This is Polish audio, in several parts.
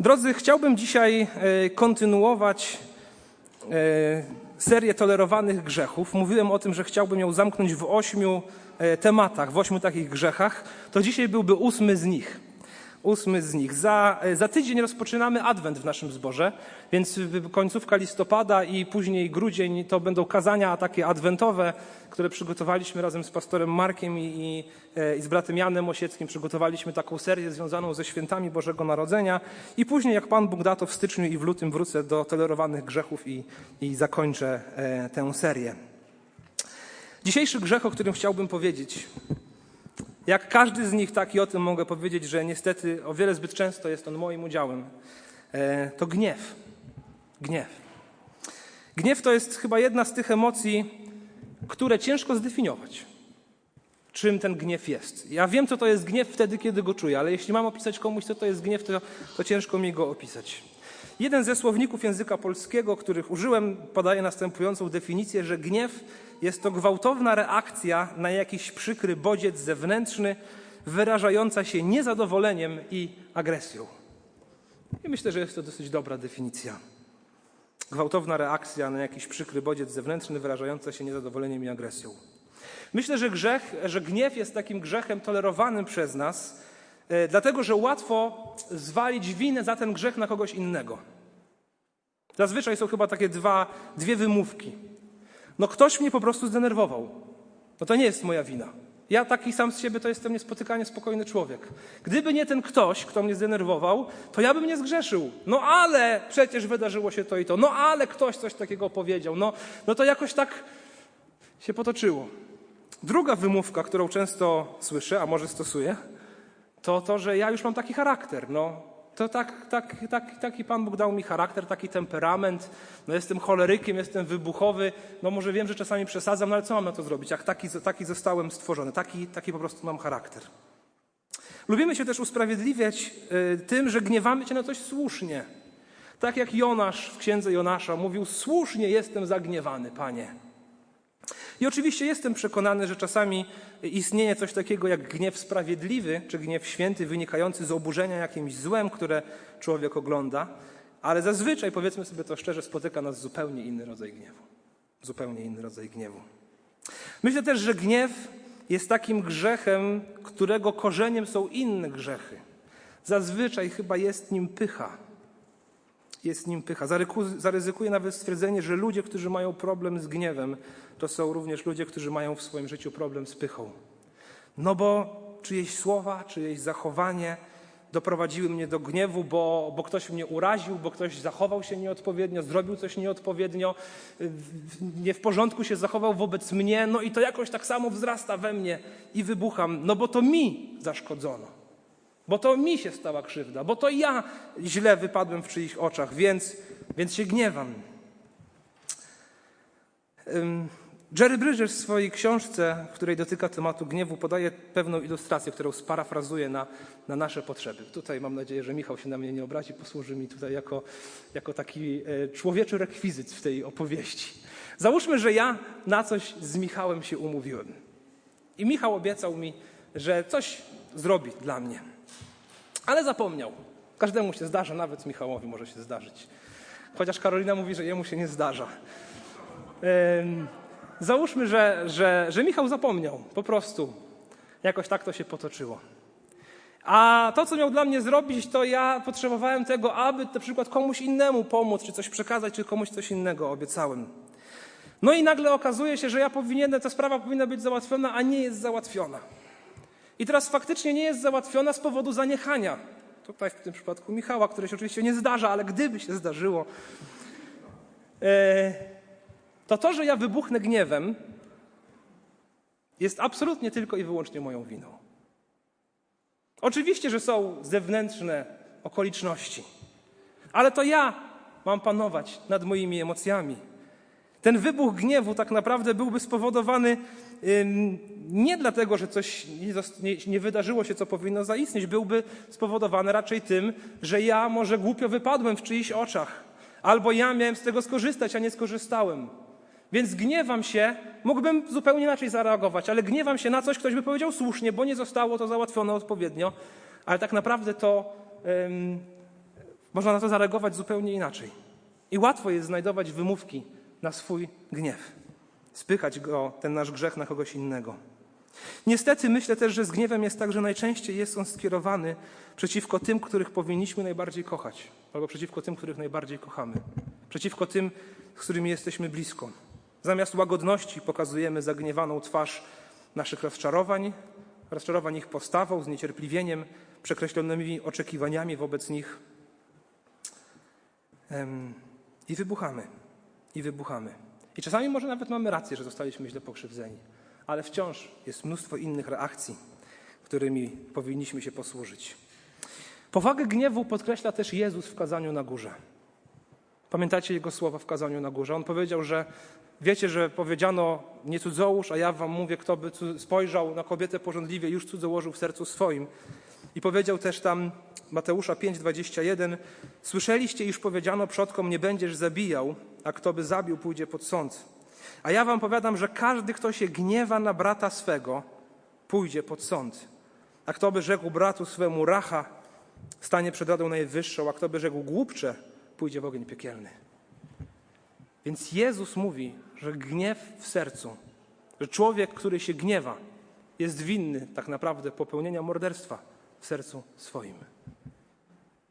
Drodzy, chciałbym dzisiaj e, kontynuować e, serię tolerowanych grzechów. Mówiłem o tym, że chciałbym ją zamknąć w ośmiu e, tematach, w ośmiu takich grzechach. To dzisiaj byłby ósmy z nich ósmy z nich. Za, za tydzień rozpoczynamy Adwent w naszym zborze, więc końcówka listopada i później grudzień to będą kazania takie adwentowe, które przygotowaliśmy razem z pastorem Markiem i, i, e, i z bratem Janem Osieckim. Przygotowaliśmy taką serię związaną ze świętami Bożego Narodzenia i później, jak Pan Bóg da, to w styczniu i w lutym wrócę do tolerowanych grzechów i, i zakończę e, tę serię. Dzisiejszy grzech, o którym chciałbym powiedzieć, jak każdy z nich, tak i o tym mogę powiedzieć, że niestety o wiele zbyt często jest on moim udziałem. E, to gniew. Gniew. Gniew to jest chyba jedna z tych emocji, które ciężko zdefiniować. Czym ten gniew jest? Ja wiem, co to jest gniew wtedy, kiedy go czuję, ale jeśli mam opisać komuś, co to jest gniew, to, to ciężko mi go opisać. Jeden ze słowników języka polskiego, których użyłem, podaje następującą definicję, że gniew jest to gwałtowna reakcja na jakiś przykry bodziec zewnętrzny, wyrażająca się niezadowoleniem i agresją. I myślę, że jest to dosyć dobra definicja. Gwałtowna reakcja na jakiś przykry bodziec zewnętrzny, wyrażająca się niezadowoleniem i agresją. Myślę, że grzech, że gniew jest takim grzechem tolerowanym przez nas, e, dlatego że łatwo zwalić winę za ten grzech na kogoś innego. Zazwyczaj są chyba takie dwa, dwie wymówki. No ktoś mnie po prostu zdenerwował. No to nie jest moja wina. Ja taki sam z siebie to jestem niespotykanie spokojny człowiek. Gdyby nie ten ktoś, kto mnie zdenerwował, to ja bym nie zgrzeszył. No ale przecież wydarzyło się to i to. No ale ktoś coś takiego powiedział. No, no to jakoś tak się potoczyło. Druga wymówka, którą często słyszę, a może stosuję, to to, że ja już mam taki charakter. No, to tak, tak, tak, taki Pan Bóg dał mi charakter, taki temperament. No jestem cholerykiem, jestem wybuchowy. No może wiem, że czasami przesadzam, no ale co mam na to zrobić? Jak taki, taki zostałem stworzony, taki, taki po prostu mam charakter. Lubimy się też usprawiedliwiać y, tym, że gniewamy się na coś słusznie. Tak jak Jonasz w księdze Jonasza mówił: Słusznie jestem zagniewany, panie. I oczywiście jestem przekonany, że czasami istnieje coś takiego jak gniew sprawiedliwy, czy gniew święty, wynikający z oburzenia jakimś złem, które człowiek ogląda, ale zazwyczaj, powiedzmy sobie to szczerze, spotyka nas zupełnie inny rodzaj gniewu. Zupełnie inny rodzaj gniewu. Myślę też, że gniew jest takim grzechem, którego korzeniem są inne grzechy. Zazwyczaj chyba jest nim pycha jest nim pycha. Zaryzykuję nawet stwierdzenie, że ludzie, którzy mają problem z gniewem, to są również ludzie, którzy mają w swoim życiu problem z pychą. No bo czyjeś słowa, czyjeś zachowanie doprowadziły mnie do gniewu, bo, bo ktoś mnie uraził, bo ktoś zachował się nieodpowiednio, zrobił coś nieodpowiednio, nie w porządku się zachował wobec mnie, no i to jakoś tak samo wzrasta we mnie i wybucham, no bo to mi zaszkodzono. Bo to mi się stała krzywda, bo to ja źle wypadłem w czyichś oczach, więc, więc się gniewam. Jerry Bridges w swojej książce, w której dotyka tematu gniewu, podaje pewną ilustrację, którą sparafrazuję na, na nasze potrzeby. Tutaj mam nadzieję, że Michał się na mnie nie obrazi, posłuży mi tutaj jako, jako taki e, człowieczy rekwizyt w tej opowieści. Załóżmy, że ja na coś z Michałem się umówiłem. I Michał obiecał mi, że coś zrobi dla mnie. Ale zapomniał. Każdemu się zdarza, nawet Michałowi może się zdarzyć. Chociaż Karolina mówi, że jemu się nie zdarza. Załóżmy, że, że, że Michał zapomniał, po prostu. Jakoś tak to się potoczyło. A to, co miał dla mnie zrobić, to ja potrzebowałem tego, aby na przykład komuś innemu pomóc, czy coś przekazać, czy komuś coś innego obiecałem. No i nagle okazuje się, że ja powinienem, ta sprawa powinna być załatwiona, a nie jest załatwiona. I teraz faktycznie nie jest załatwiona z powodu zaniechania. Tutaj w tym przypadku Michała, które się oczywiście nie zdarza, ale gdyby się zdarzyło, e, to to, że ja wybuchnę gniewem, jest absolutnie tylko i wyłącznie moją winą. Oczywiście, że są zewnętrzne okoliczności, ale to ja mam panować nad moimi emocjami. Ten wybuch gniewu tak naprawdę byłby spowodowany nie dlatego, że coś nie, wydarzyło się, co powinno zaistnieć, byłby spowodowany raczej tym, że ja może głupio wypadłem w czyichś oczach, albo ja miałem z tego skorzystać, a nie skorzystałem. Więc gniewam się, mógłbym zupełnie inaczej zareagować, ale gniewam się na coś, ktoś by powiedział słusznie, bo nie zostało to załatwione odpowiednio, ale tak naprawdę to można na to zareagować zupełnie inaczej. I łatwo jest znajdować wymówki na swój gniew, spychać go, ten nasz grzech, na kogoś innego. Niestety myślę też, że z gniewem jest tak, że najczęściej jest on skierowany przeciwko tym, których powinniśmy najbardziej kochać, albo przeciwko tym, których najbardziej kochamy, przeciwko tym, z którymi jesteśmy blisko. Zamiast łagodności pokazujemy zagniewaną twarz naszych rozczarowań, rozczarowań ich postawą, zniecierpliwieniem, przekreślonymi oczekiwaniami wobec nich. I wybuchamy, i wybuchamy. I czasami może nawet mamy rację, że zostaliśmy źle pokrzywdzeni, ale wciąż jest mnóstwo innych reakcji, którymi powinniśmy się posłużyć. Powagę gniewu podkreśla też Jezus w kazaniu na górze. Pamiętacie jego słowa w kazaniu na górze? On powiedział, że wiecie, że powiedziano nie cudzołóż, a ja wam mówię, kto by spojrzał na kobietę porządliwie, już cudzołożył w sercu swoim. I powiedział też tam Mateusza 5:21 Słyszeliście, iż powiedziano przodkom nie będziesz zabijał, a kto by zabił pójdzie pod sąd. A ja wam powiadam, że każdy kto się gniewa na brata swego pójdzie pod sąd. A kto by rzekł bratu swemu racha stanie przed radą najwyższą, a kto by rzekł głupcze pójdzie w ogień piekielny. Więc Jezus mówi, że gniew w sercu, że człowiek, który się gniewa, jest winny tak naprawdę popełnienia morderstwa w sercu swoim.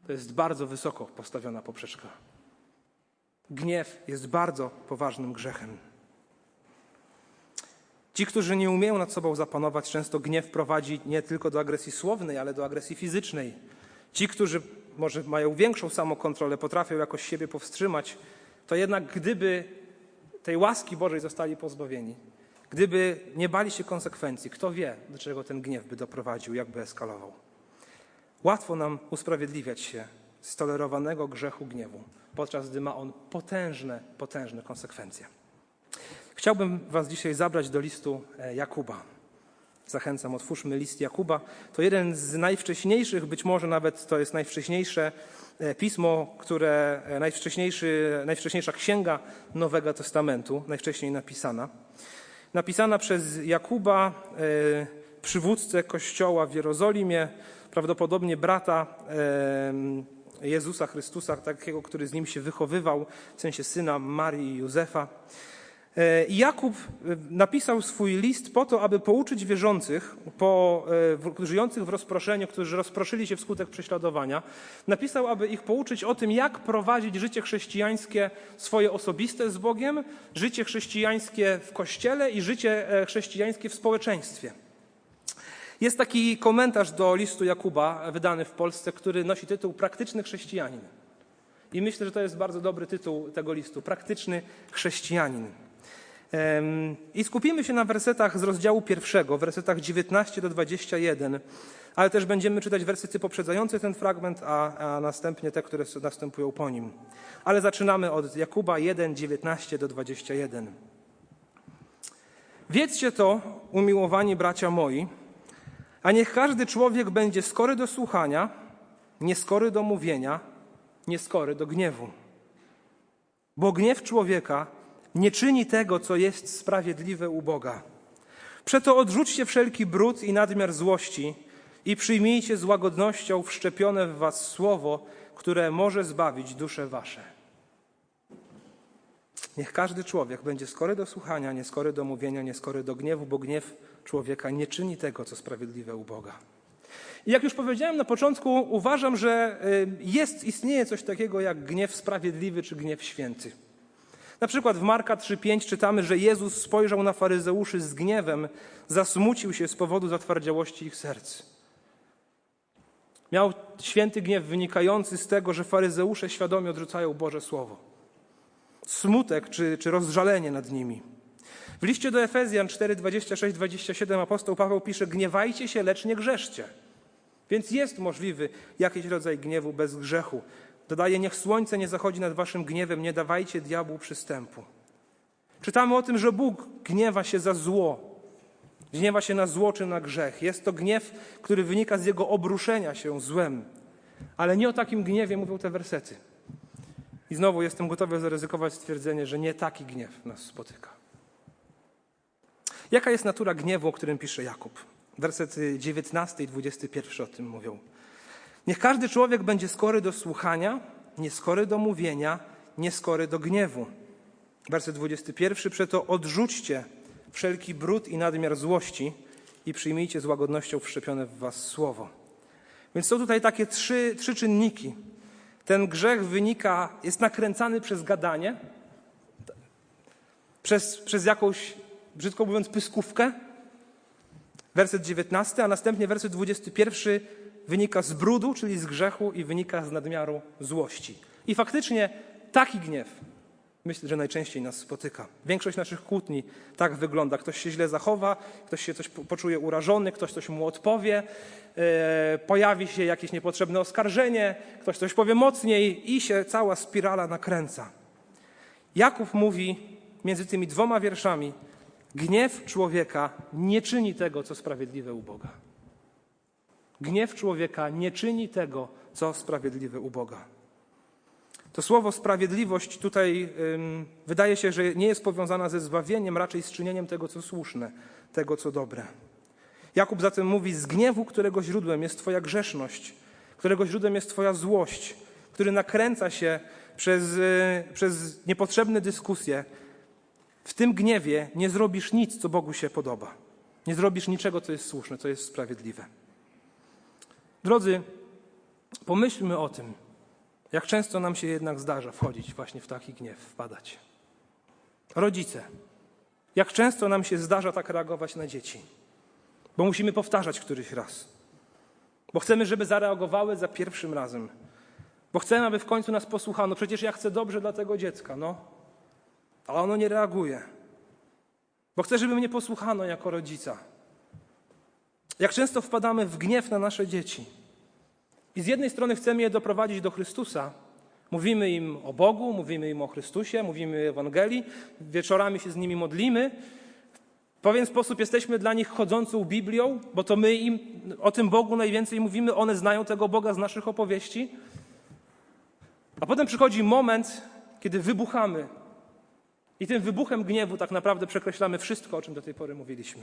To jest bardzo wysoko postawiona poprzeczka. Gniew jest bardzo poważnym grzechem. Ci, którzy nie umieją nad sobą zapanować, często gniew prowadzi nie tylko do agresji słownej, ale do agresji fizycznej. Ci, którzy może mają większą samokontrolę, potrafią jakoś siebie powstrzymać, to jednak gdyby tej łaski Bożej zostali pozbawieni, gdyby nie bali się konsekwencji, kto wie, do czego ten gniew by doprowadził, jakby eskalował. Łatwo nam usprawiedliwiać się z tolerowanego grzechu gniewu, podczas gdy ma on potężne, potężne konsekwencje. Chciałbym Was dzisiaj zabrać do listu e, Jakuba. Zachęcam, otwórzmy list Jakuba. To jeden z najwcześniejszych, być może nawet to jest najwcześniejsze e, pismo, które, e, najwcześniejszy, najwcześniejsza księga Nowego Testamentu, najwcześniej napisana. Napisana przez Jakuba, przywódcę kościoła w Jerozolimie, prawdopodobnie brata Jezusa Chrystusa, takiego, który z nim się wychowywał, w sensie syna Marii i Józefa. E, Jakub e, napisał swój list po to, aby pouczyć wierzących, po, e, żyjących w rozproszeniu, którzy rozproszyli się wskutek prześladowania. Napisał, aby ich pouczyć o tym, jak prowadzić życie chrześcijańskie swoje osobiste z Bogiem, życie chrześcijańskie w kościele i życie chrześcijańskie w społeczeństwie. Jest taki komentarz do listu Jakuba, wydany w Polsce, który nosi tytuł Praktyczny chrześcijanin. I myślę, że to jest bardzo dobry tytuł tego listu Praktyczny chrześcijanin. I skupimy się na wersetach z rozdziału pierwszego, wersetach 19 do 21, ale też będziemy czytać wersety poprzedzające ten fragment, a, a następnie te, które następują po nim. Ale zaczynamy od Jakuba 1, 19 do 21. Wiedzcie to, umiłowani bracia moi, a niech każdy człowiek będzie skory do słuchania, nieskory do mówienia, nieskory do gniewu. Bo gniew człowieka nie czyni tego, co jest sprawiedliwe u Boga. Przeto odrzućcie wszelki brud i nadmiar złości i przyjmijcie z łagodnością wszczepione w was słowo, które może zbawić dusze wasze. Niech każdy człowiek będzie skory do słuchania, nieskory do mówienia, nieskory do gniewu, bo gniew człowieka nie czyni tego, co sprawiedliwe u Boga. I jak już powiedziałem na początku, uważam, że y, jest, istnieje coś takiego jak gniew sprawiedliwy czy gniew święty. Na przykład w Marka 3:5 czytamy, że Jezus spojrzał na faryzeuszy z gniewem, zasmucił się z powodu zatwardziałości ich serc. Miał święty gniew wynikający z tego, że faryzeusze świadomie odrzucają Boże Słowo. Smutek czy, czy rozżalenie nad nimi. W liście do Efezjan 4:26-27 apostoł Paweł pisze: Gniewajcie się, lecz nie grzeszcie. Więc jest możliwy jakiś rodzaj gniewu bez grzechu. Dodaje, niech słońce nie zachodzi nad waszym gniewem, nie dawajcie diabłu przystępu. Czytamy o tym, że Bóg gniewa się za zło. Gniewa się na zło czy na grzech. Jest to gniew, który wynika z jego obruszenia się złem. Ale nie o takim gniewie mówią te wersety. I znowu jestem gotowy zaryzykować stwierdzenie, że nie taki gniew nas spotyka. Jaka jest natura gniewu, o którym pisze Jakub? Wersety 19 i 21 o tym mówią. Niech każdy człowiek będzie skory do słuchania, nieskory do mówienia, nieskory do gniewu. Werset 21. Przeto odrzućcie wszelki brud i nadmiar złości i przyjmijcie z łagodnością wszczepione w was słowo. Więc są tutaj takie trzy, trzy czynniki. Ten grzech wynika, jest nakręcany przez gadanie, przez, przez jakąś, brzydko mówiąc, pyskówkę. Werset 19, a następnie werset 21 wynika z brudu, czyli z grzechu i wynika z nadmiaru złości. I faktycznie taki gniew myślę, że najczęściej nas spotyka. Większość naszych kłótni tak wygląda. Ktoś się źle zachowa, ktoś się coś poczuje urażony, ktoś coś mu odpowie, e, pojawi się jakieś niepotrzebne oskarżenie, ktoś coś powie mocniej i się cała spirala nakręca. Jakub mówi między tymi dwoma wierszami: Gniew człowieka nie czyni tego, co sprawiedliwe u Boga. Gniew człowieka nie czyni tego, co sprawiedliwe u Boga. To słowo sprawiedliwość tutaj ym, wydaje się, że nie jest powiązana ze zbawieniem, raczej z czynieniem tego, co słuszne, tego, co dobre. Jakub zatem mówi: Z gniewu, którego źródłem jest Twoja grzeszność, którego źródłem jest Twoja złość, który nakręca się przez, y, przez niepotrzebne dyskusje, w tym gniewie nie zrobisz nic, co Bogu się podoba. Nie zrobisz niczego, co jest słuszne, co jest sprawiedliwe. Drodzy, pomyślmy o tym, jak często nam się jednak zdarza wchodzić właśnie w taki gniew, wpadać. Rodzice, jak często nam się zdarza tak reagować na dzieci, bo musimy powtarzać któryś raz, bo chcemy, żeby zareagowały za pierwszym razem, bo chcemy, aby w końcu nas posłuchano. Przecież ja chcę dobrze dla tego dziecka, no, a ono nie reaguje, bo chcę, żeby mnie posłuchano jako rodzica. Jak często wpadamy w gniew na nasze dzieci i z jednej strony chcemy je doprowadzić do Chrystusa. Mówimy im o Bogu, mówimy im o Chrystusie, mówimy o Ewangelii, wieczorami się z nimi modlimy. W pewien sposób jesteśmy dla nich chodzącą Biblią, bo to my im o tym Bogu najwięcej mówimy, one znają tego Boga z naszych opowieści. A potem przychodzi moment, kiedy wybuchamy. I tym wybuchem gniewu tak naprawdę przekreślamy wszystko, o czym do tej pory mówiliśmy.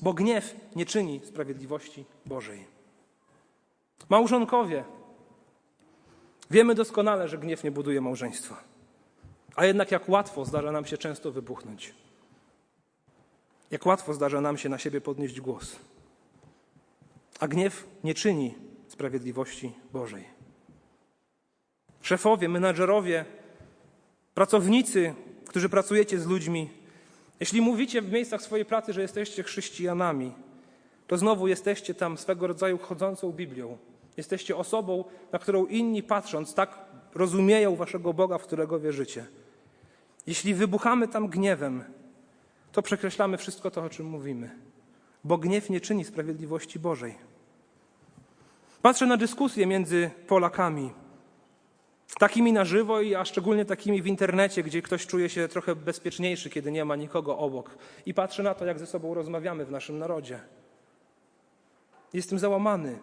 Bo gniew nie czyni sprawiedliwości Bożej. Małżonkowie. Wiemy doskonale, że gniew nie buduje małżeństwa. A jednak jak łatwo zdarza nam się często wybuchnąć. Jak łatwo zdarza nam się na siebie podnieść głos. A gniew nie czyni sprawiedliwości Bożej. Szefowie, menadżerowie, pracownicy, którzy pracujecie z ludźmi, jeśli mówicie w miejscach swojej pracy, że jesteście chrześcijanami, to znowu jesteście tam swego rodzaju chodzącą Biblią. Jesteście osobą, na którą inni patrząc, tak rozumieją waszego Boga, w którego wierzycie. Jeśli wybuchamy tam gniewem, to przekreślamy wszystko to, o czym mówimy, bo gniew nie czyni sprawiedliwości Bożej. Patrzę na dyskusje między Polakami, takimi na żywo, a szczególnie takimi w internecie, gdzie ktoś czuje się trochę bezpieczniejszy, kiedy nie ma nikogo obok, i patrzę na to, jak ze sobą rozmawiamy w naszym narodzie. Jestem załamany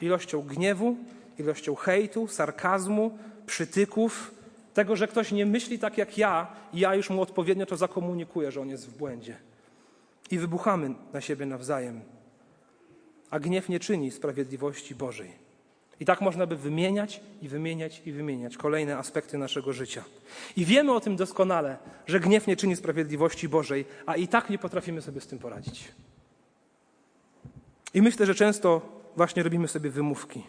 ilością gniewu, ilością hejtu, sarkazmu, przytyków, tego, że ktoś nie myśli tak jak ja i ja już mu odpowiednio to zakomunikuję, że on jest w błędzie. I wybuchamy na siebie nawzajem. A gniew nie czyni sprawiedliwości Bożej. I tak można by wymieniać i wymieniać i wymieniać kolejne aspekty naszego życia. I wiemy o tym doskonale, że gniew nie czyni sprawiedliwości Bożej, a i tak nie potrafimy sobie z tym poradzić. I myślę, że często właśnie robimy sobie wymówki.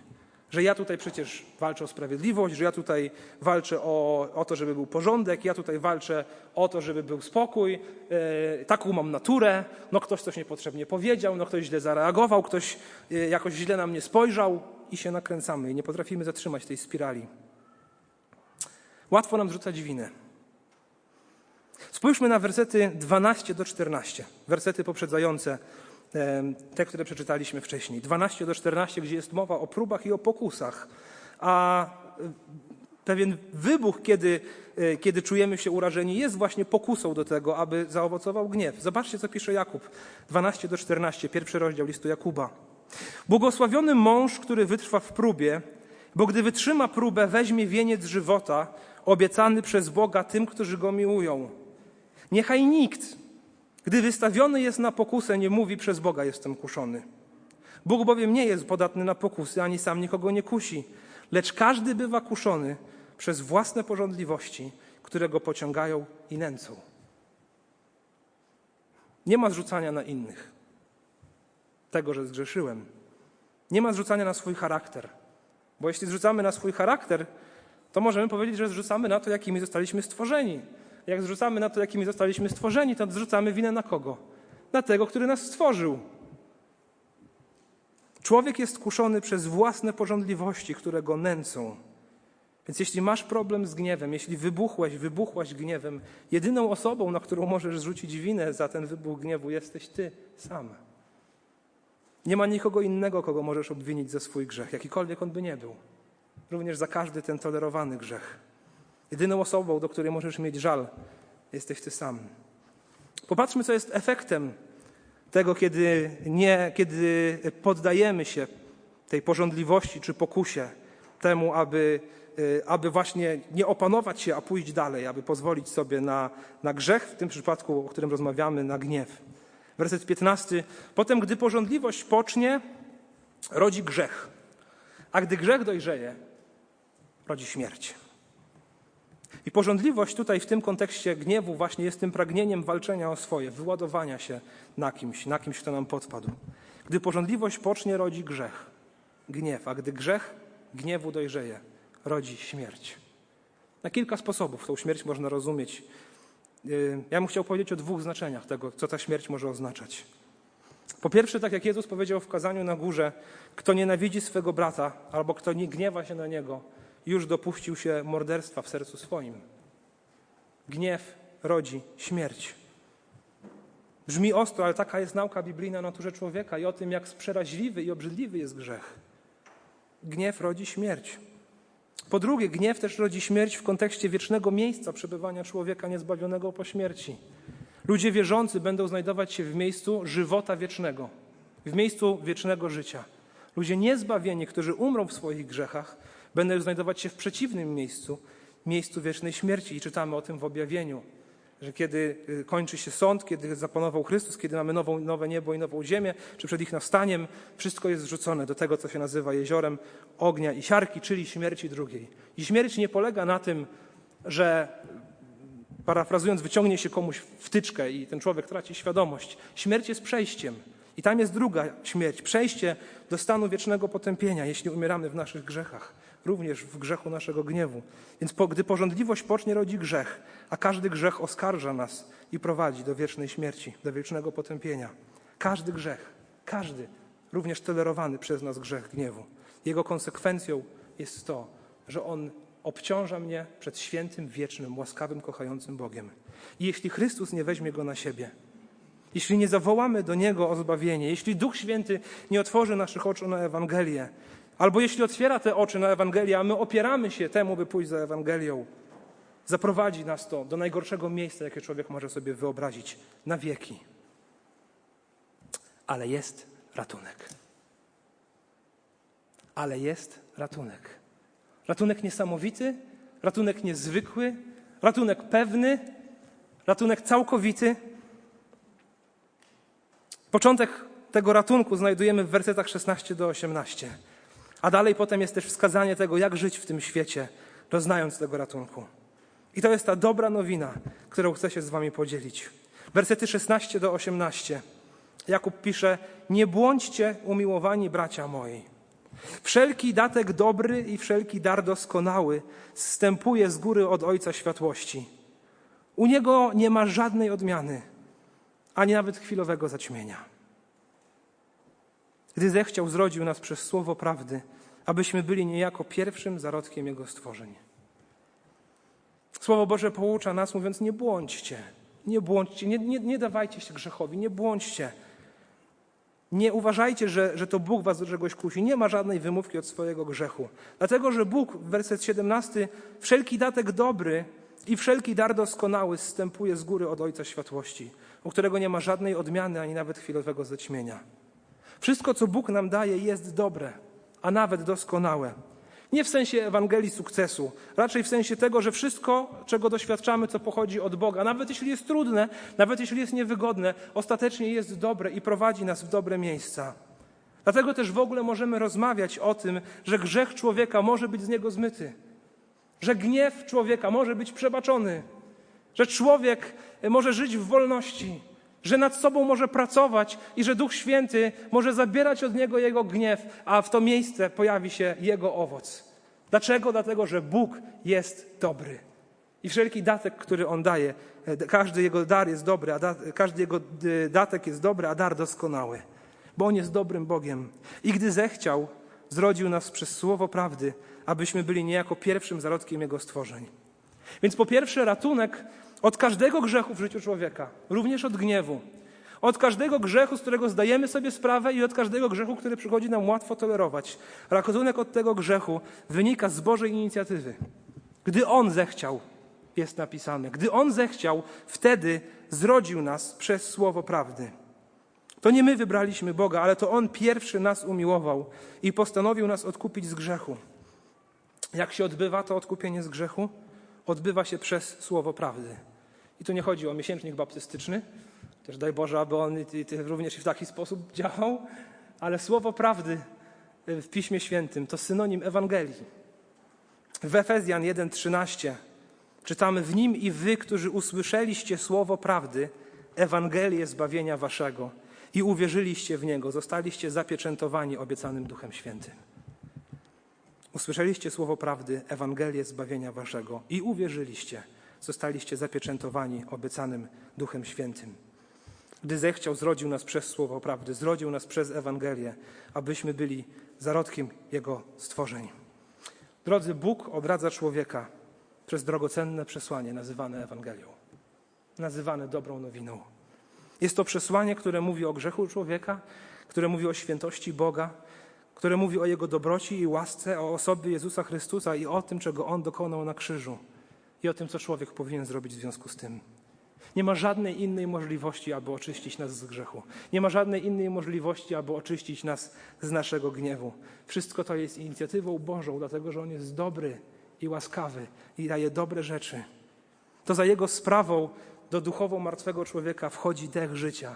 Że ja tutaj przecież walczę o sprawiedliwość, że ja tutaj walczę o, o to, żeby był porządek, ja tutaj walczę o to, żeby był spokój, yy, taką mam naturę, no ktoś coś niepotrzebnie powiedział, no ktoś źle zareagował, ktoś yy, jakoś źle na mnie spojrzał i się nakręcamy i nie potrafimy zatrzymać tej spirali. Łatwo nam zrzucać winę. Spójrzmy na wersety 12 do 14, wersety poprzedzające te, które przeczytaliśmy wcześniej. 12 do 14, gdzie jest mowa o próbach i o pokusach. A pewien wybuch, kiedy, e, kiedy czujemy się urażeni, jest właśnie pokusą do tego, aby zaowocował gniew. Zobaczcie, co pisze Jakub. 12 do 14, pierwszy rozdział listu Jakuba. Błogosławiony mąż, który wytrwa w próbie, bo gdy wytrzyma próbę, weźmie wieniec żywota obiecany przez Boga tym, którzy go miłują. Niechaj nikt, gdy wystawiony jest na pokusę, nie mówi przez Boga jestem kuszony. Bóg bowiem nie jest podatny na pokusy, ani sam nikogo nie kusi, Lecz każdy bywa kuszony przez własne porządliwości, które go pociągają i nęcą. Nie ma zrzucania na innych tego, że zgrzeszyłem. Nie ma zrzucania na swój charakter. Bo jeśli zrzucamy na swój charakter, to możemy powiedzieć, że zrzucamy na to, jakimi zostaliśmy stworzeni. Jak zrzucamy na to, jakimi zostaliśmy stworzeni, to zrzucamy winę na kogo? Na tego, który nas stworzył. Człowiek jest kuszony przez własne porządliwości, które go nęcą. Więc jeśli masz problem z gniewem, jeśli wybuchłeś, wybuchłaś gniewem, jedyną osobą, na którą możesz zrzucić winę za ten wybuch gniewu, jesteś ty sam. Nie ma nikogo innego, kogo możesz obwinić za swój grzech, jakikolwiek on by nie był. Również za każdy ten tolerowany grzech. Jedyną osobą, do której możesz mieć żal, jesteś ty sam. Popatrzmy, co jest efektem tego, kiedy, nie, kiedy poddajemy się tej porządliwości czy pokusie temu, aby, y, aby właśnie nie opanować się, a pójść dalej, aby pozwolić sobie na, na grzech, w tym przypadku, o którym rozmawiamy, na gniew. Werset 15. Potem, gdy porządliwość pocznie, rodzi grzech. A gdy grzech dojrzeje, rodzi śmierć. I porządliwość tutaj w tym kontekście gniewu właśnie jest tym pragnieniem walczenia o swoje, wyładowania się na kimś, na kimś, kto nam podpadł. Gdy porządliwość pocznie, rodzi grzech, gniew, a gdy grzech gniewu dojrzeje, rodzi śmierć. Na kilka sposobów tą śmierć można rozumieć. Yy, ja bym chciał powiedzieć o dwóch znaczeniach tego, co ta śmierć może oznaczać. Po pierwsze, tak jak Jezus powiedział w kazaniu na górze, kto nienawidzi swego brata albo kto nie gniewa się na niego, już dopuścił się morderstwa w sercu swoim. Gniew rodzi śmierć. Brzmi ostro, ale taka jest nauka biblijna o naturze człowieka i o tym, jak przeraźliwy i obrzydliwy jest grzech. Gniew rodzi śmierć. Po drugie, gniew też rodzi śmierć w kontekście wiecznego miejsca przebywania człowieka niezbawionego po śmierci. Ludzie wierzący będą znajdować się w miejscu żywota wiecznego, w miejscu wiecznego życia. Ludzie niezbawieni, którzy umrą w swoich grzechach, będą znajdować się w przeciwnym miejscu, miejscu wiecznej śmierci. I czytamy o tym w objawieniu, że kiedy y, kończy się sąd, kiedy zapanował Chrystus, kiedy mamy nową, nowe niebo i nową ziemię, czy przed ich nastaniem, wszystko jest zrzucone do tego, co się nazywa jeziorem ognia i siarki, czyli śmierci drugiej. I śmierć nie polega na tym, że parafrazując, wyciągnie się komuś wtyczkę i ten człowiek traci świadomość. Śmierć jest przejściem. I tam jest druga śmierć, przejście do stanu wiecznego potępienia, jeśli umieramy w naszych grzechach również w grzechu naszego gniewu. Więc po, gdy porządliwość pocznie, rodzi grzech, a każdy grzech oskarża nas i prowadzi do wiecznej śmierci, do wiecznego potępienia. Każdy grzech, każdy, również tolerowany przez nas grzech gniewu. Jego konsekwencją jest to, że on obciąża mnie przed świętym, wiecznym, łaskawym, kochającym Bogiem. I jeśli Chrystus nie weźmie go na siebie, jeśli nie zawołamy do Niego o zbawienie, jeśli Duch Święty nie otworzy naszych oczu na Ewangelię, Albo jeśli otwiera te oczy na Ewangelię, a my opieramy się temu, by pójść za Ewangelią, zaprowadzi nas to do najgorszego miejsca, jakie człowiek może sobie wyobrazić na wieki. Ale jest ratunek. Ale jest ratunek. Ratunek niesamowity, ratunek niezwykły, ratunek pewny, ratunek całkowity. Początek tego ratunku znajdujemy w wersetach 16 do 18. A dalej potem jest też wskazanie tego, jak żyć w tym świecie, doznając tego ratunku. I to jest ta dobra nowina, którą chcę się z Wami podzielić. Wersety 16 do 18. Jakub pisze: Nie błądźcie, umiłowani bracia moi. Wszelki datek dobry i wszelki dar doskonały zstępuje z góry od Ojca Światłości. U Niego nie ma żadnej odmiany, ani nawet chwilowego zaćmienia. Gdy zechciał, zrodził nas przez słowo prawdy, abyśmy byli niejako pierwszym zarodkiem Jego stworzeń. Słowo Boże poucza nas, mówiąc: Nie błądźcie, nie błądźcie, nie, nie, nie dawajcie się grzechowi, nie błądźcie. Nie uważajcie, że, że to Bóg was do czegoś kusi. Nie ma żadnej wymówki od swojego grzechu. Dlatego, że Bóg, werset 17, wszelki datek dobry i wszelki dar doskonały zstępuje z góry od Ojca Światłości, u którego nie ma żadnej odmiany ani nawet chwilowego zaćmienia. Wszystko, co Bóg nam daje, jest dobre, a nawet doskonałe. Nie w sensie Ewangelii sukcesu, raczej w sensie tego, że wszystko, czego doświadczamy, co pochodzi od Boga, nawet jeśli jest trudne, nawet jeśli jest niewygodne, ostatecznie jest dobre i prowadzi nas w dobre miejsca. Dlatego też w ogóle możemy rozmawiać o tym, że grzech człowieka może być z niego zmyty, że gniew człowieka może być przebaczony, że człowiek może żyć w wolności, że nad sobą może pracować i że Duch Święty może zabierać od niego jego gniew, a w to miejsce pojawi się jego owoc. Dlaczego? Dlatego, że Bóg jest dobry. I wszelki datek, który On daje, każdy Jego dar jest dobry, a da, każdy Jego datek jest dobry, a dar doskonały. Bo On jest dobrym Bogiem. I gdy zechciał, zrodził nas przez słowo prawdy, abyśmy byli niejako pierwszym zarodkiem Jego stworzeń. Więc po pierwsze ratunek od każdego grzechu w życiu człowieka, również od gniewu. Od każdego grzechu, z którego zdajemy sobie sprawę i od każdego grzechu, który przychodzi nam łatwo tolerować. Ratunek od tego grzechu wynika z Bożej inicjatywy. Gdy On zechciał, jest napisane, gdy On zechciał, wtedy zrodził nas przez słowo prawdy. To nie my wybraliśmy Boga, ale to On pierwszy nas umiłował i postanowił nas odkupić z grzechu. Jak się odbywa to odkupienie z grzechu? Odbywa się przez słowo prawdy. I tu nie chodzi o miesięcznik baptystyczny, też daj Boże, aby on również w taki sposób działał, ale słowo prawdy w Piśmie Świętym to synonim Ewangelii. W Efezjan 1:13 czytamy: W nim i wy, którzy usłyszeliście słowo prawdy, Ewangelię zbawienia waszego i uwierzyliście w niego, zostaliście zapieczętowani obiecanym Duchem Świętym. Usłyszeliście słowo prawdy, Ewangelię zbawienia waszego i uwierzyliście zostaliście zapieczętowani obiecanym Duchem Świętym. Gdy zechciał, zrodził nas przez słowo prawdy, zrodził nas przez Ewangelię, abyśmy byli zarodkiem Jego stworzeń. Drodzy, Bóg odradza człowieka przez drogocenne przesłanie nazywane Ewangelią, nazywane dobrą nowiną. Jest to przesłanie, które mówi o grzechu człowieka, które mówi o świętości Boga, które mówi o Jego dobroci i łasce, o osobie Jezusa Chrystusa i o tym, czego On dokonał na krzyżu i o tym, co człowiek powinien zrobić w związku z tym. Nie ma żadnej innej możliwości, aby oczyścić nas z grzechu. Nie ma żadnej innej możliwości, aby oczyścić nas z naszego gniewu. Wszystko to jest inicjatywą Bożą, dlatego że On jest dobry i łaskawy i daje dobre rzeczy. To za Jego sprawą do duchowo martwego człowieka wchodzi dech życia.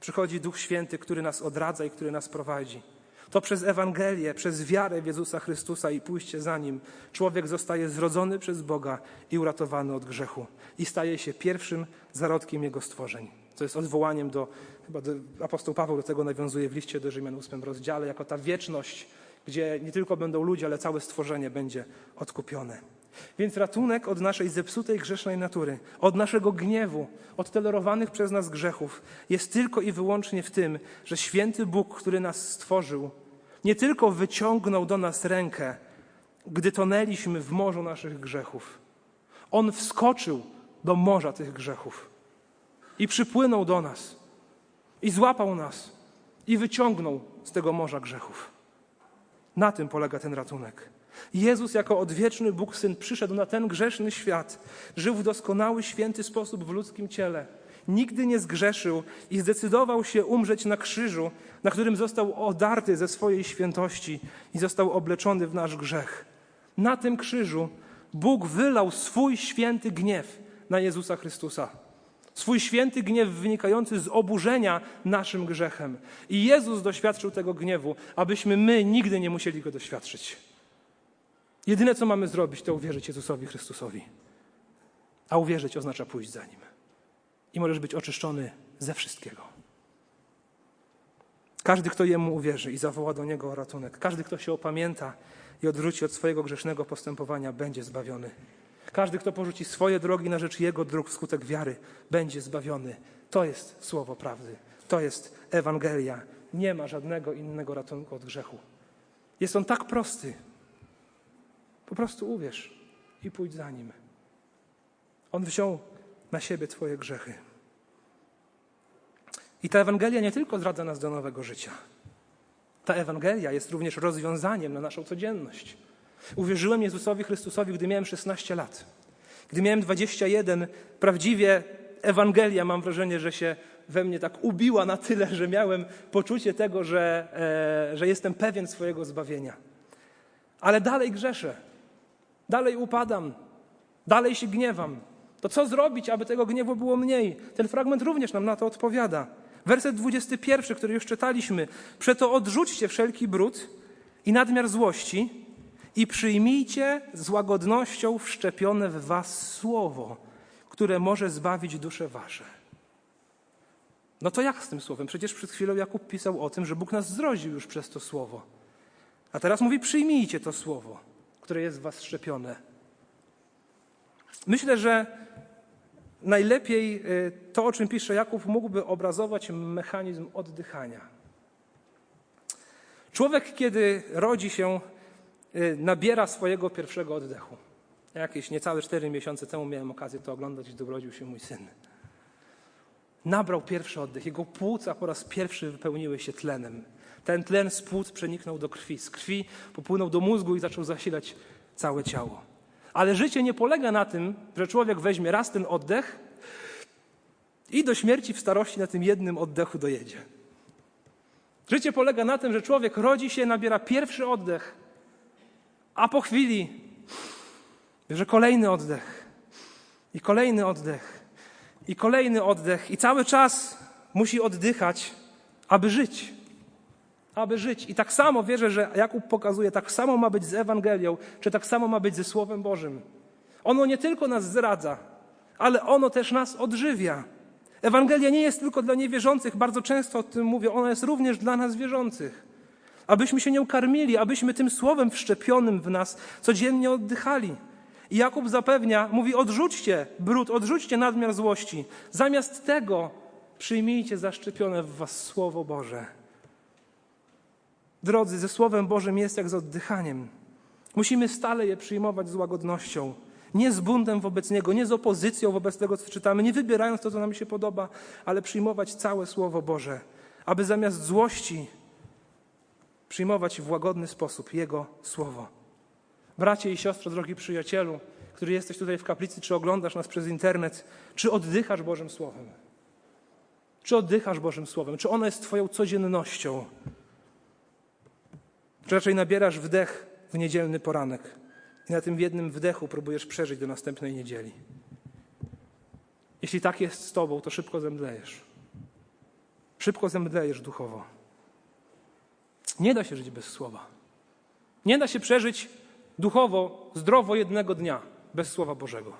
Przychodzi Duch Święty, który nas odradza i który nas prowadzi. To przez Ewangelię, przez wiarę w Jezusa Chrystusa i pójście za Nim człowiek zostaje zrodzony przez Boga i uratowany od grzechu i staje się pierwszym zarodkiem Jego stworzeń. Co jest odwołaniem do, chyba do, apostoł Paweł do tego nawiązuje w liście do Rzymian 8 rozdziale, jako ta wieczność, gdzie nie tylko będą ludzie, ale całe stworzenie będzie odkupione. Więc ratunek od naszej zepsutej grzesznej natury, od naszego gniewu, od tolerowanych przez nas grzechów jest tylko i wyłącznie w tym, że święty Bóg, który nas stworzył, nie tylko wyciągnął do nas rękę, gdy tonęliśmy w morzu naszych grzechów. On wskoczył do morza tych grzechów i przypłynął do nas i złapał nas i wyciągnął z tego morza grzechów. Na tym polega ten ratunek. Jezus jako odwieczny Bóg Syn przyszedł na ten grzeszny świat, żył w doskonały, święty sposób w ludzkim ciele. Nigdy nie zgrzeszył i zdecydował się umrzeć na krzyżu, na którym został odarty ze swojej świętości i został obleczony w nasz grzech. Na tym krzyżu Bóg wylał swój święty gniew na Jezusa Chrystusa. Swój święty gniew wynikający z oburzenia naszym grzechem. I Jezus doświadczył tego gniewu, abyśmy my nigdy nie musieli go doświadczyć. Jedyne, co mamy zrobić, to uwierzyć Jezusowi Chrystusowi. A uwierzyć oznacza pójść za Nim. I możesz być oczyszczony ze wszystkiego. Każdy, kto Jemu uwierzy i zawoła do Niego o ratunek, każdy, kto się opamięta i odwróci od swojego grzesznego postępowania, będzie zbawiony. Każdy, kto porzuci swoje drogi na rzecz Jego dróg wskutek wiary, będzie zbawiony. To jest słowo prawdy. To jest Ewangelia. Nie ma żadnego innego ratunku od grzechu. Jest on tak prosty, po prostu uwierz i pójdź za nim. On wziął na siebie Twoje grzechy. I ta Ewangelia nie tylko zdradza nas do nowego życia. Ta Ewangelia jest również rozwiązaniem na naszą codzienność. Uwierzyłem Jezusowi Chrystusowi, gdy miałem 16 lat. Gdy miałem 21, prawdziwie Ewangelia, mam wrażenie, że się we mnie tak ubiła na tyle, że miałem poczucie tego, że, e, że jestem pewien swojego zbawienia. Ale dalej grzeszę. Dalej upadam, dalej się gniewam. To co zrobić, aby tego gniewu było mniej? Ten fragment również nam na to odpowiada. Werset 21, który już czytaliśmy. Przeto odrzućcie wszelki brud i nadmiar złości i przyjmijcie z łagodnością wszczepione w was słowo, które może zbawić dusze wasze. No to jak z tym słowem? Przecież przed chwilą Jakub pisał o tym, że Bóg nas zrodził już przez to słowo. A teraz mówi: przyjmijcie to słowo, które jest w was szczepione. Myślę, że najlepiej y, to, o czym pisze Jakub, mógłby obrazować mechanizm oddychania. Człowiek, kiedy rodzi się, y, nabiera swojego pierwszego oddechu. Jakieś niecałe cztery miesiące temu miałem okazję to oglądać, gdy urodził się mój syn. Nabrał pierwszy oddech, jego płuca po raz pierwszy wypełniły się tlenem. Ten tlen z płuc przeniknął do krwi, z krwi popłynął do mózgu i zaczął zasilać całe ciało. Ale życie nie polega na tym, że człowiek weźmie raz ten oddech i do śmierci w starości na tym jednym oddechu dojedzie. Życie polega na tym, że człowiek rodzi się, nabiera pierwszy oddech, a po chwili bierze kolejny oddech i kolejny oddech i kolejny oddech i cały czas musi oddychać, aby żyć. Aby żyć. I tak samo wierzę, że Jakub pokazuje, tak samo ma być z Ewangelią, czy tak samo ma być ze Słowem Bożym. Ono nie tylko nas zdradza, ale ono też nas odżywia. Ewangelia nie jest tylko dla niewierzących, bardzo często o tym mówię, ona jest również dla nas wierzących. Abyśmy się nią karmili, abyśmy tym słowem wszczepionym w nas codziennie oddychali. I Jakub zapewnia, mówi: odrzućcie brud, odrzućcie nadmiar złości. Zamiast tego przyjmijcie zaszczepione w Was Słowo Boże. Drodzy, ze Słowem Bożym jest jak z oddychaniem. Musimy stale je przyjmować z łagodnością. Nie z buntem wobec Niego, nie z opozycją wobec tego, co czytamy, nie wybierając to, co nam się podoba, ale przyjmować całe Słowo Boże, aby zamiast złości przyjmować w łagodny sposób Jego Słowo. Bracie i siostro, drogi przyjacielu, który jesteś tutaj w kaplicy, czy oglądasz nas przez internet, czy oddychasz Bożym Słowem? Czy oddychasz Bożym Słowem? Czy ono jest Twoją codziennością? Raczej nabierasz wdech w niedzielny poranek i na tym jednym wdechu próbujesz przeżyć do następnej niedzieli? Jeśli tak jest z Tobą, to szybko zemdlejesz. Szybko zemdlejesz duchowo. Nie da się żyć bez słowa. Nie da się przeżyć duchowo, zdrowo jednego dnia bez Słowa Bożego.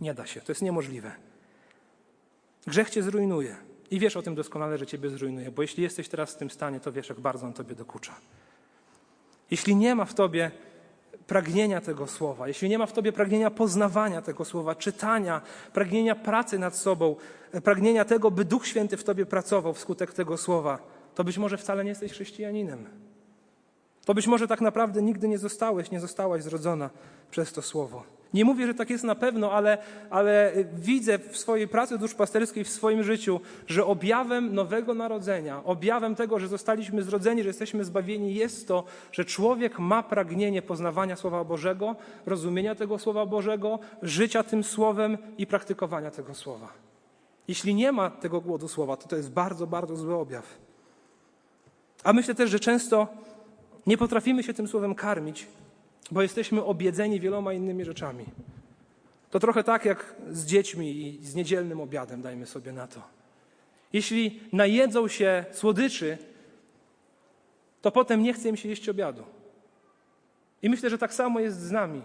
Nie da się, to jest niemożliwe. Grzech cię zrujnuje. I wiesz o tym doskonale, że ciebie zrujnuje, bo jeśli jesteś teraz w tym stanie, to wiesz, jak bardzo on tobie dokucza. Jeśli nie ma w tobie pragnienia tego słowa, jeśli nie ma w tobie pragnienia poznawania tego słowa, czytania, pragnienia pracy nad sobą, pragnienia tego, by Duch Święty w tobie pracował wskutek tego słowa, to być może wcale nie jesteś chrześcijaninem. To być może tak naprawdę nigdy nie zostałeś, nie zostałaś zrodzona przez to słowo. Nie mówię, że tak jest na pewno, ale, ale widzę w swojej pracy duszpasterskiej, w swoim życiu, że objawem nowego narodzenia, objawem tego, że zostaliśmy zrodzeni, że jesteśmy zbawieni, jest to, że człowiek ma pragnienie poznawania Słowa Bożego, rozumienia tego Słowa Bożego, życia tym Słowem i praktykowania tego Słowa. Jeśli nie ma tego głodu Słowa, to to jest bardzo, bardzo zły objaw. A myślę też, że często nie potrafimy się tym Słowem karmić, bo jesteśmy obiedzeni wieloma innymi rzeczami. To trochę tak jak z dziećmi i z niedzielnym obiadem, dajmy sobie na to. Jeśli najedzą się słodyczy, to potem nie chce im się jeść obiadu. I myślę, że tak samo jest z nami.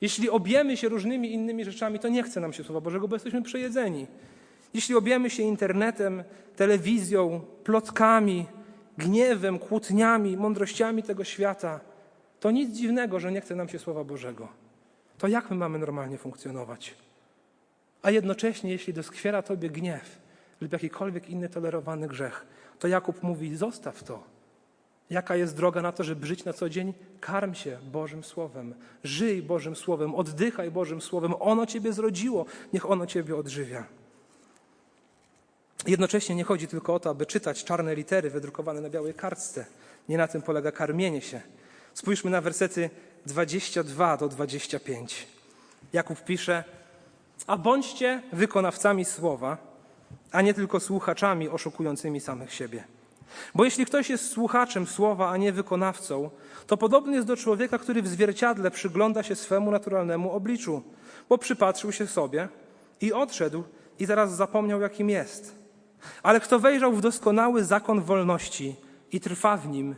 Jeśli objemy się różnymi innymi rzeczami, to nie chce nam się Słowa Bożego, bo jesteśmy przejedzeni. Jeśli objemy się internetem, telewizją, plotkami, gniewem, kłótniami, mądrościami tego świata, to nic dziwnego, że nie chce nam się Słowa Bożego. To jak my mamy normalnie funkcjonować? A jednocześnie, jeśli doskwiera Tobie gniew lub jakikolwiek inny tolerowany grzech, to Jakub mówi: zostaw to. Jaka jest droga na to, żeby żyć na co dzień? Karm się Bożym Słowem, żyj Bożym Słowem, oddychaj Bożym Słowem. Ono Ciebie zrodziło, niech ono Ciebie odżywia. Jednocześnie nie chodzi tylko o to, aby czytać czarne litery wydrukowane na białej kartce. Nie na tym polega karmienie się. Spójrzmy na wersety 22 do 25. Jakub pisze: A bądźcie wykonawcami słowa, a nie tylko słuchaczami oszukującymi samych siebie. Bo jeśli ktoś jest słuchaczem słowa, a nie wykonawcą, to podobny jest do człowieka, który w zwierciadle przygląda się swemu naturalnemu obliczu, bo przypatrzył się sobie i odszedł i zaraz zapomniał, jakim jest. Ale kto wejrzał w doskonały zakon wolności i trwa w nim,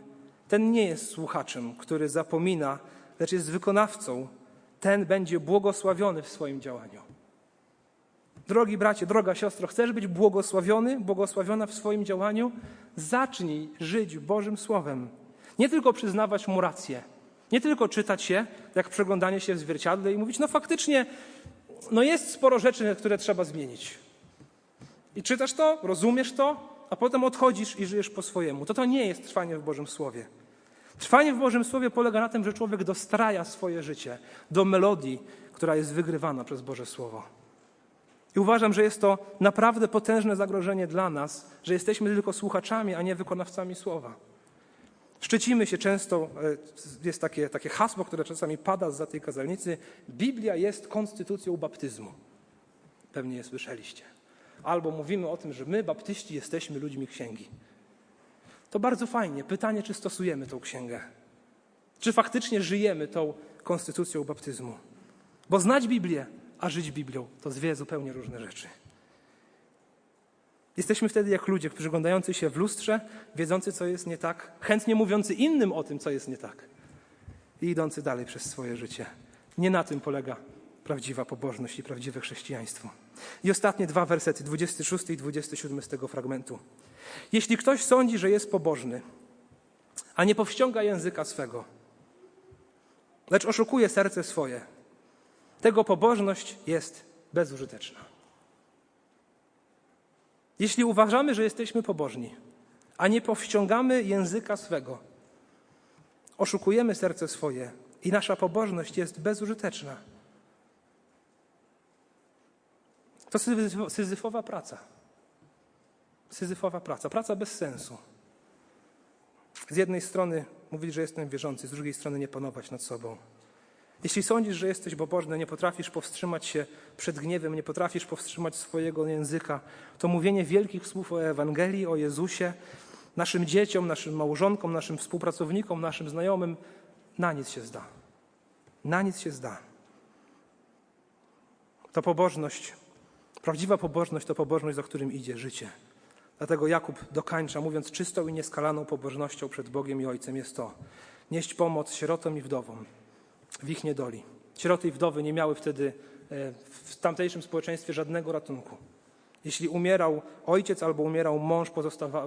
ten nie jest słuchaczem, który zapomina, lecz jest wykonawcą. Ten będzie błogosławiony w swoim działaniu. Drogi bracie, droga siostro, chcesz być błogosławiony, błogosławiona w swoim działaniu? Zacznij żyć Bożym Słowem. Nie tylko przyznawać mu rację, nie tylko czytać się, jak przeglądanie się w zwierciadle i mówić, no faktycznie, no jest sporo rzeczy, które trzeba zmienić. I czytasz to, rozumiesz to, a potem odchodzisz i żyjesz po swojemu. To to nie jest trwanie w Bożym Słowie. Trwanie w Bożym Słowie polega na tym, że człowiek dostraja swoje życie do melodii, która jest wygrywana przez Boże Słowo. I uważam, że jest to naprawdę potężne zagrożenie dla nas, że jesteśmy tylko słuchaczami, a nie wykonawcami słowa. Szczycimy się często, e, jest takie, takie hasło, które czasami pada za tej kazalnicy: Biblia jest konstytucją baptyzmu. Pewnie je słyszeliście. Albo mówimy o tym, że my, baptyści, jesteśmy ludźmi księgi. To bardzo fajnie. Pytanie, czy stosujemy tą księgę? Czy faktycznie żyjemy tą konstytucją baptyzmu? Bo znać Biblię a żyć Biblią to dwie zupełnie różne rzeczy. Jesteśmy wtedy jak ludzie przyglądający się w lustrze, wiedzący, co jest nie tak, chętnie mówiący innym o tym, co jest nie tak i idący dalej przez swoje życie. Nie na tym polega prawdziwa pobożność i prawdziwe chrześcijaństwo. I ostatnie dwa wersety, 26 i 27 z tego fragmentu. Jeśli ktoś sądzi, że jest pobożny, a nie powściąga języka swego, lecz oszukuje serce swoje, tego pobożność jest bezużyteczna. Jeśli uważamy, że jesteśmy pobożni, a nie powściągamy języka swego, oszukujemy serce swoje i nasza pobożność jest bezużyteczna. To syzyfowa praca. Syzyfowa praca, praca bez sensu. Z jednej strony mówić, że jestem wierzący, z drugiej strony nie panować nad sobą. Jeśli sądzisz, że jesteś pobożny, nie potrafisz powstrzymać się przed gniewem, nie potrafisz powstrzymać swojego języka, to mówienie wielkich słów o Ewangelii, o Jezusie, naszym dzieciom, naszym małżonkom, naszym współpracownikom, naszym znajomym, na nic się zda. Na nic się zda. To pobożność, prawdziwa pobożność to pobożność, za którym idzie życie. Dlatego Jakub dokańcza, mówiąc czystą i nieskalaną pobożnością przed Bogiem i Ojcem jest to nieść pomoc sierotom i wdowom, w ich niedoli. Sieroty i wdowy nie miały wtedy e, w tamtejszym społeczeństwie żadnego ratunku. Jeśli umierał ojciec albo umierał mąż,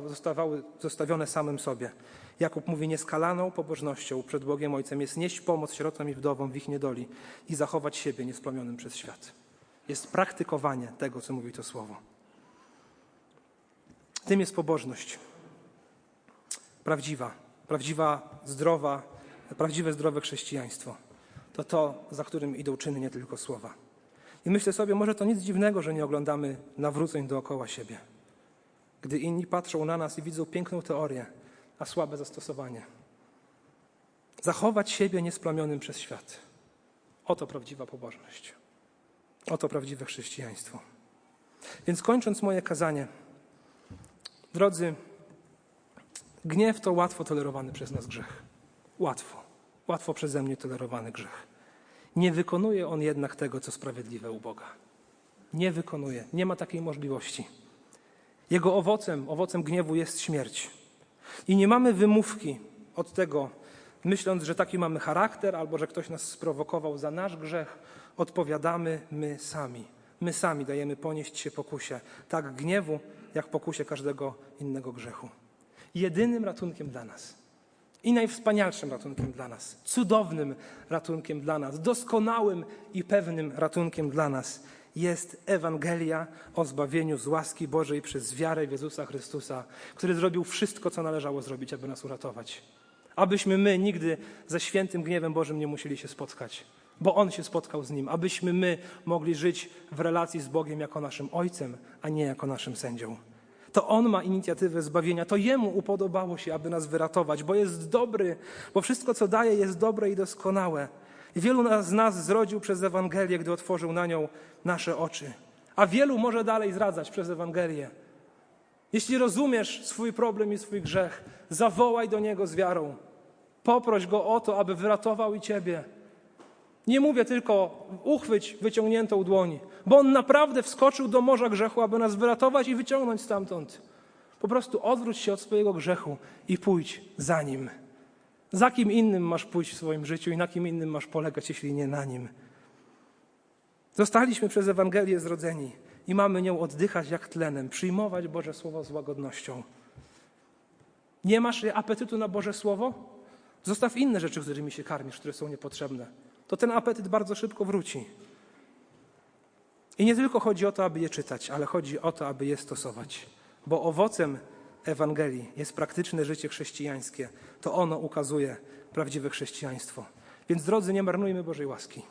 zostawały zostawione samym sobie. Jakub mówi nieskalaną pobożnością przed Bogiem Ojcem jest nieść pomoc sierotom i wdowom w ich niedoli i zachować siebie niesplomionym przez świat. Jest praktykowanie tego, co mówi to słowo. Tym jest pobożność. Prawdziwa, prawdziwa, zdrowa, prawdziwe, zdrowe chrześcijaństwo to to, za którym idą czyny, nie tylko słowa. I myślę sobie, może to nic dziwnego, że nie oglądamy nawróceń dookoła siebie. Gdy inni patrzą na nas i widzą piękną teorię, a słabe zastosowanie. Zachować siebie niesplamionym przez świat. Oto prawdziwa pobożność. Oto prawdziwe chrześcijaństwo. Więc kończąc moje kazanie, drodzy, gniew to łatwo tolerowany przez nas grzech. Łatwo. Łatwo przeze mnie tolerowany grzech. Nie wykonuje on jednak tego, co sprawiedliwe u Boga. Nie wykonuje, nie ma takiej możliwości. Jego owocem, owocem gniewu jest śmierć. I nie mamy wymówki od tego, myśląc, że taki mamy charakter albo że ktoś nas sprowokował za nasz grzech, odpowiadamy my sami. My sami dajemy ponieść się pokusie, tak gniewu, jak pokusie każdego innego grzechu. Jedynym ratunkiem dla nas i najwspanialszym ratunkiem dla nas, cudownym ratunkiem dla nas, doskonałym i pewnym ratunkiem dla nas jest Ewangelia o zbawieniu z łaski Bożej przez wiarę w Jezusa Chrystusa, który zrobił wszystko, co należało zrobić, aby nas uratować. Abyśmy my nigdy ze świętym gniewem Bożym nie musieli się spotkać, bo On się spotkał z Nim, abyśmy my mogli żyć w relacji z Bogiem jako naszym Ojcem, a nie jako naszym sędzią. To On ma inicjatywę zbawienia, to Jemu upodobało się, aby nas wyratować, bo jest dobry, bo wszystko, co daje, jest dobre i doskonałe. I wielu z nas zrodził przez Ewangelię, gdy otworzył na nią nasze oczy. A wielu może dalej zradzać przez Ewangelię. Jeśli rozumiesz swój problem i swój grzech, zawołaj do Niego z wiarą. Poproś Go o to, aby wyratował i Ciebie. Nie mówię tylko uchwyć wyciągniętą dłoń, bo On naprawdę wskoczył do morza grzechu, aby nas wyratować i wyciągnąć stamtąd. Po prostu odwróć się od swojego grzechu i pójdź za Nim. Za kim innym masz pójść w swoim życiu i na kim innym masz polegać, jeśli nie na Nim? Zostaliśmy przez Ewangelię zrodzeni i mamy nią oddychać jak tlenem, przyjmować Boże Słowo z łagodnością. Nie masz apetytu na Boże Słowo? Zostaw inne rzeczy, którymi się karmisz, które są niepotrzebne. To ten apetyt bardzo szybko wróci. I nie tylko chodzi o to, aby je czytać, ale chodzi o to, aby je stosować. Bo owocem Ewangelii jest praktyczne życie chrześcijańskie. To ono ukazuje prawdziwe chrześcijaństwo. Więc drodzy, nie marnujmy Bożej łaski.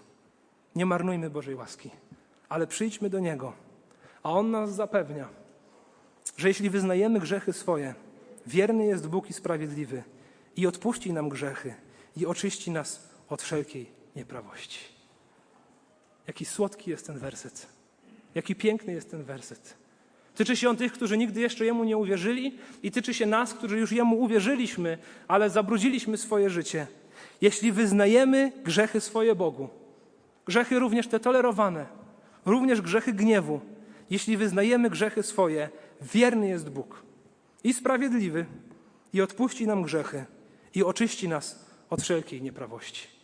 Nie marnujmy Bożej łaski, ale przyjdźmy do Niego, a On nas zapewnia, że jeśli wyznajemy grzechy swoje, wierny jest Bóg i sprawiedliwy i odpuści nam grzechy i oczyści nas od wszelkiej nieprawości. Jaki słodki jest ten werset. Jaki piękny jest ten werset. Tyczy się on tych, którzy nigdy jeszcze Jemu nie uwierzyli i tyczy się nas, którzy już Jemu uwierzyliśmy, ale zabrudziliśmy swoje życie. Jeśli wyznajemy grzechy swoje Bogu, grzechy również te tolerowane, również grzechy gniewu, jeśli wyznajemy grzechy swoje, wierny jest Bóg i sprawiedliwy i odpuści nam grzechy i oczyści nas od wszelkiej nieprawości.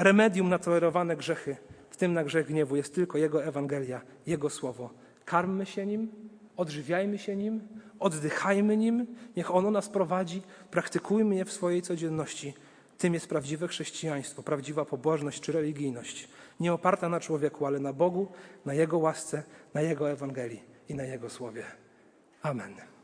Remedium na tolerowane grzechy, w tym na grzech gniewu, jest tylko Jego Ewangelia, Jego Słowo. Karmmy się Nim, odżywiajmy się Nim, oddychajmy Nim, niech Ono nas prowadzi, praktykujmy je w swojej codzienności. Tym jest prawdziwe chrześcijaństwo, prawdziwa pobożność czy religijność. Nie oparta na człowieku, ale na Bogu, na Jego łasce, na Jego Ewangelii i na Jego Słowie. Amen.